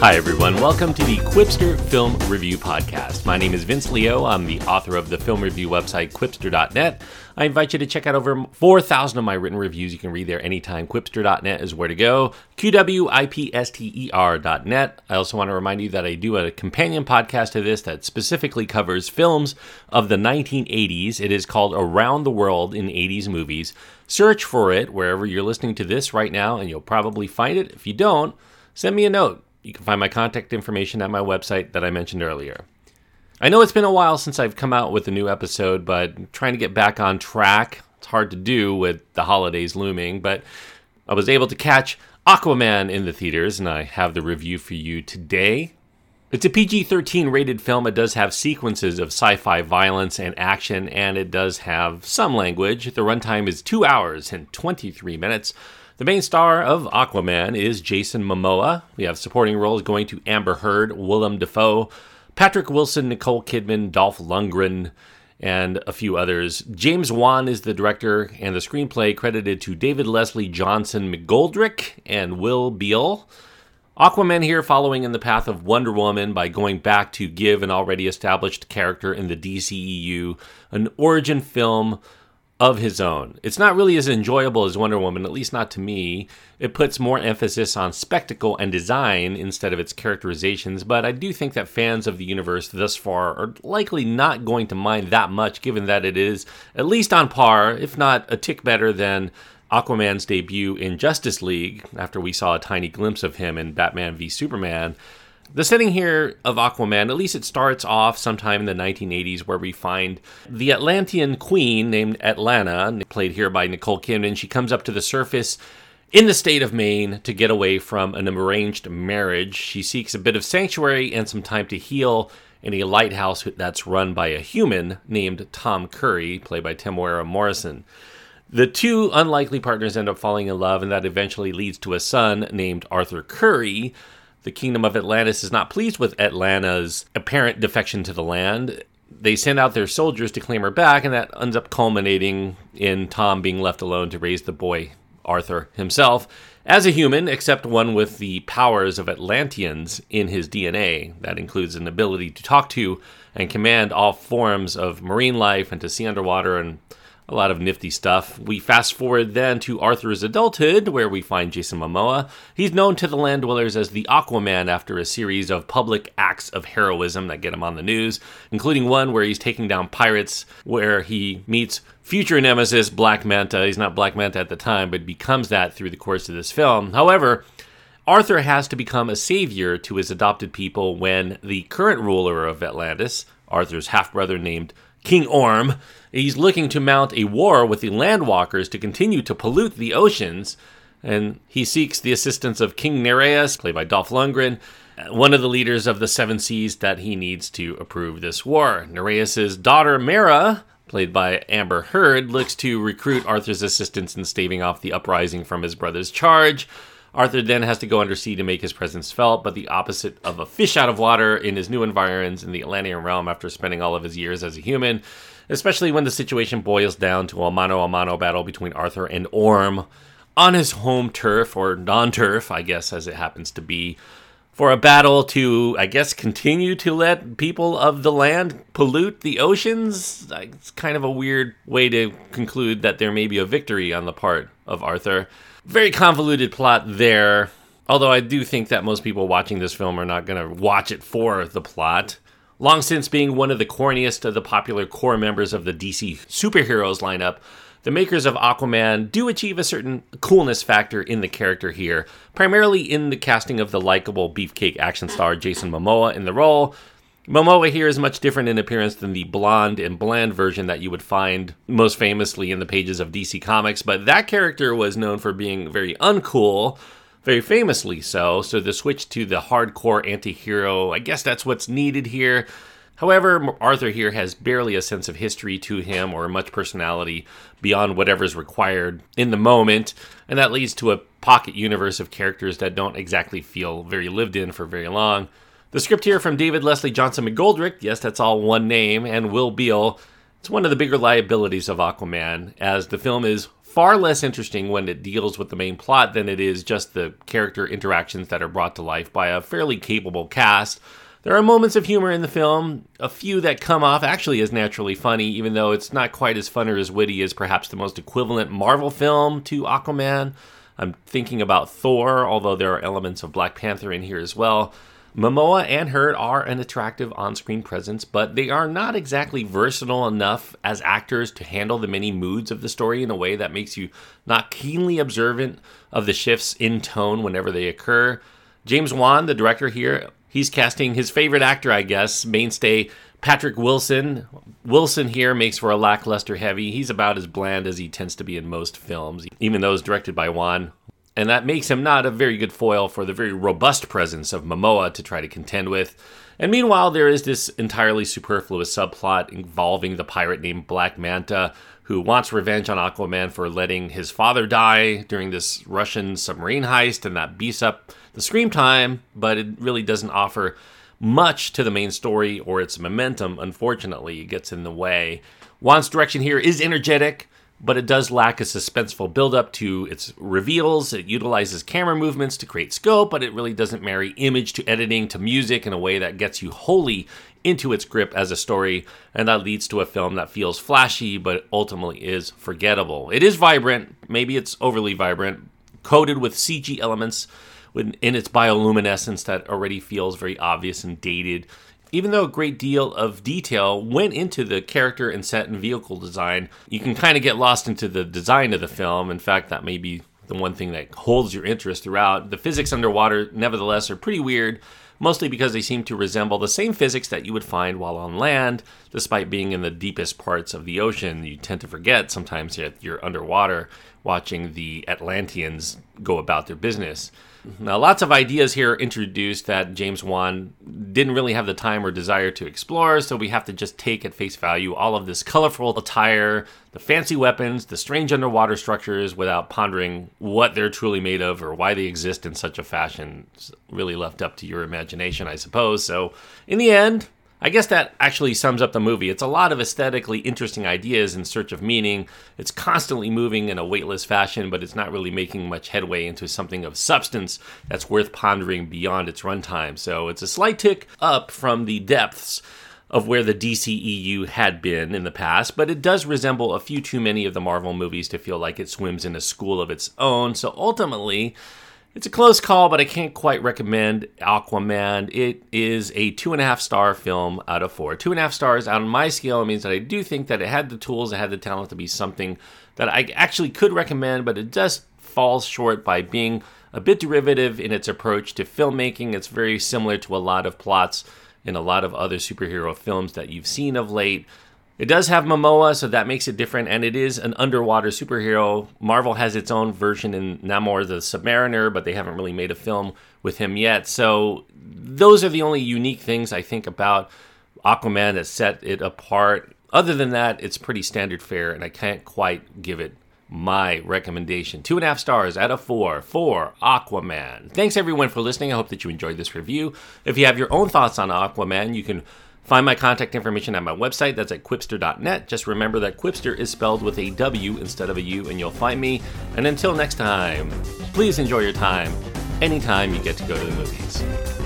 Hi, everyone. Welcome to the Qwipster Film Review Podcast. My name is Vince Leo. I'm the author of the film review website, qwipster.net. I invite you to check out over 4,000 of my written reviews. You can read there anytime. Qwipster.net is where to go. QWIPSTER.net. I also want to remind you that I do a companion podcast to this that specifically covers films of the 1980s. It is called Around the World in 80s Movies. Search for it wherever you're listening to this right now, and you'll probably find it. If you don't, send me a note you can find my contact information at my website that I mentioned earlier. I know it's been a while since I've come out with a new episode, but trying to get back on track. It's hard to do with the holidays looming, but I was able to catch Aquaman in the theaters, and I have the review for you today. It's a PG 13 rated film. It does have sequences of sci fi violence and action, and it does have some language. The runtime is 2 hours and 23 minutes. The main star of Aquaman is Jason Momoa. We have supporting roles going to Amber Heard, Willem Dafoe, Patrick Wilson, Nicole Kidman, Dolph Lundgren, and a few others. James Wan is the director, and the screenplay credited to David Leslie Johnson McGoldrick and Will Beall. Aquaman here following in the path of Wonder Woman by going back to give an already established character in the DCEU an origin film of his own. It's not really as enjoyable as Wonder Woman, at least not to me. It puts more emphasis on spectacle and design instead of its characterizations, but I do think that fans of the universe thus far are likely not going to mind that much, given that it is at least on par, if not a tick better than Aquaman's debut in Justice League, after we saw a tiny glimpse of him in Batman v Superman. The setting here of Aquaman, at least it starts off sometime in the 1980s, where we find the Atlantean queen named Atlanna, played here by Nicole Kidman. She comes up to the surface in the state of Maine to get away from an arranged marriage. She seeks a bit of sanctuary and some time to heal in a lighthouse that's run by a human named Tom Curry, played by Temuera Morrison. The two unlikely partners end up falling in love, and that eventually leads to a son named Arthur Curry the kingdom of Atlantis is not pleased with Atlanna's apparent defection to the land. They send out their soldiers to claim her back, and that ends up culminating in Tom being left alone to raise the boy, Arthur, himself, as a human, except one with the powers of Atlanteans in his DNA. That includes an ability to talk to and command all forms of marine life and to see underwater and a lot of nifty stuff. We fast forward then to Arthur's adulthood, where we find Jason Momoa. He's known to the land dwellers as the Aquaman after a series of public acts of heroism that get him on the news, including one where he's taking down pirates, where he meets future nemesis Black Manta. He's not Black Manta at the time, but becomes that through the course of this film. However, Arthur has to become a savior to his adopted people when the current ruler of Atlantis, Arthur's half brother named King Orm, he's looking to mount a war with the landwalkers to continue to pollute the oceans. And he seeks the assistance of King Nereus, played by Dolph Lundgren, uh, one of the leaders of the Seven Seas that he needs to approve this war. Nereus's daughter, Mera, played by Amber Heard, looks to recruit Arthur's assistance in staving off the uprising from his brother's charge. Arthur then has to go undersea to make his presence felt, but the opposite of a fish out of water in his new environs in the Atlantean realm after spending all of his years as a human especially when the situation boils down to a mano a mano battle between Arthur and Orm on his home turf, or non turf, I guess, as it happens to be, for a battle to, I guess, continue to let people of the land pollute the oceans. It's kind of a weird way to conclude that there may be a victory on the part of Arthur. Very convoluted plot there. Although I do think that most people watching this film are not going to watch it for the plot. Long since being one of the corniest of the popular core members of the DC superheroes lineup, the makers of Aquaman do achieve a certain coolness factor in the character here, primarily in the casting of the likable beefcake action star Jason Momoa in the role. Momoa here is much different in appearance than the blonde and bland version that you would find most famously in the pages of DC Comics, but that character was known for being very uncool very famously so. So the switch to the hardcore anti hero, I guess that's what's needed here. However, Arthur here has barely a sense of history to him or much personality beyond whatever's required in the moment, and that leads to a pocket universe of characters that don't exactly feel very lived in for very long. The script here from David Leslie Johnson McGoldrick, yes, that's all one name, and Will Beall. It's one of the bigger liabilities of Aquaman, as the film is far less interesting when it deals with the main plot than it is just the character interactions that are brought to life by a fairly capable cast. There are moments of humor in the film, a few that come off actually as naturally funny, even though it's not quite as fun or as witty as perhaps the most equivalent Marvel film to Aquaman. I'm thinking about Thor, although there are elements of Black Panther in here as well. Momoa and Heard are an attractive on screen presence, but they are not exactly versatile enough as actors to handle the many moods of the story in a way that makes you not keenly observant of the shifts in tone whenever they occur. James Wan, the director here, he's casting his favorite actor, I guess, mainstay Patrick Wilson. Wilson here makes for a lackluster heavy. He's about as bland as he tends to be in most films, even those directed by Wan and that makes him not a very good foil for the very robust presence of Momoa to try to contend with. And meanwhile, there is this entirely superfluous subplot involving the pirate named Black Manta, who wants revenge on Aquaman for letting his father die during this Russian submarine heist, and that beats up the screen time, but it really doesn't offer much to the main story or its momentum. Unfortunately, it gets in the way. Wan's direction here is energetic but it does lack a suspenseful build-up to its reveals. It utilizes camera movements to create scope, but it really doesn't marry image to editing to music in a way that gets you wholly into its grip as a story, and that leads to a film that feels flashy but ultimately is forgettable. It is vibrant, maybe it's overly vibrant, coated with CG elements in its bioluminescence that already feels very obvious and dated even though a great deal of detail went into the character and set and vehicle design, you can kind of get lost into the design of the film. In fact, that may be the one thing that holds your interest throughout. The physics underwater, nevertheless, are pretty weird, mostly because they seem to resemble the same physics that you would find while on land, despite being in the deepest parts of the ocean. You tend to forget sometimes that you're underwater watching the Atlanteans go about their business. Mm-hmm. Now, lots of ideas here introduced that James Wan didn't really have the time or desire to explore, so we have to just take at face value all of this colorful attire, the fancy weapons, the strange underwater structures without pondering what they're truly made of or why they exist in such a fashion. It's really left up to your imagination, I suppose. So, in the end, I guess that actually sums up the movie. It's a lot of aesthetically interesting ideas in search of meaning. It's constantly moving in a weightless fashion, but it's not really making much headway into something of substance that's worth pondering beyond its runtime. So it's a slight tick up from the depths of where the DCEU had been in the past, but it does resemble a few too many of the Marvel movies to feel like it swims in a school of its own. So ultimately, it's a close call, but I can't quite recommend Aquaman. It is a two and a half star film out of four. Two and a half stars out on my scale means that I do think that it had the tools, it had the talent to be something that I actually could recommend, but it just falls short by being a bit derivative in its approach to filmmaking. It's very similar to a lot of plots in a lot of other superhero films that you've seen of late. It does have Momoa, so that makes it different, and it is an underwater superhero. Marvel has its own version in Namor the Submariner, but they haven't really made a film with him yet. So those are the only unique things I think about Aquaman that set it apart. Other than that, it's pretty standard fare, and I can't quite give it my recommendation. Two and a half stars out of four for Aquaman. Thanks everyone for listening. I hope that you enjoyed this review. If you have your own thoughts on Aquaman, you can Find my contact information at my website. That's at qwipster.net. Just remember that Qwipster is spelled with a W instead of a U, and you'll find me. And until next time, please enjoy your time anytime you get to go to the movies.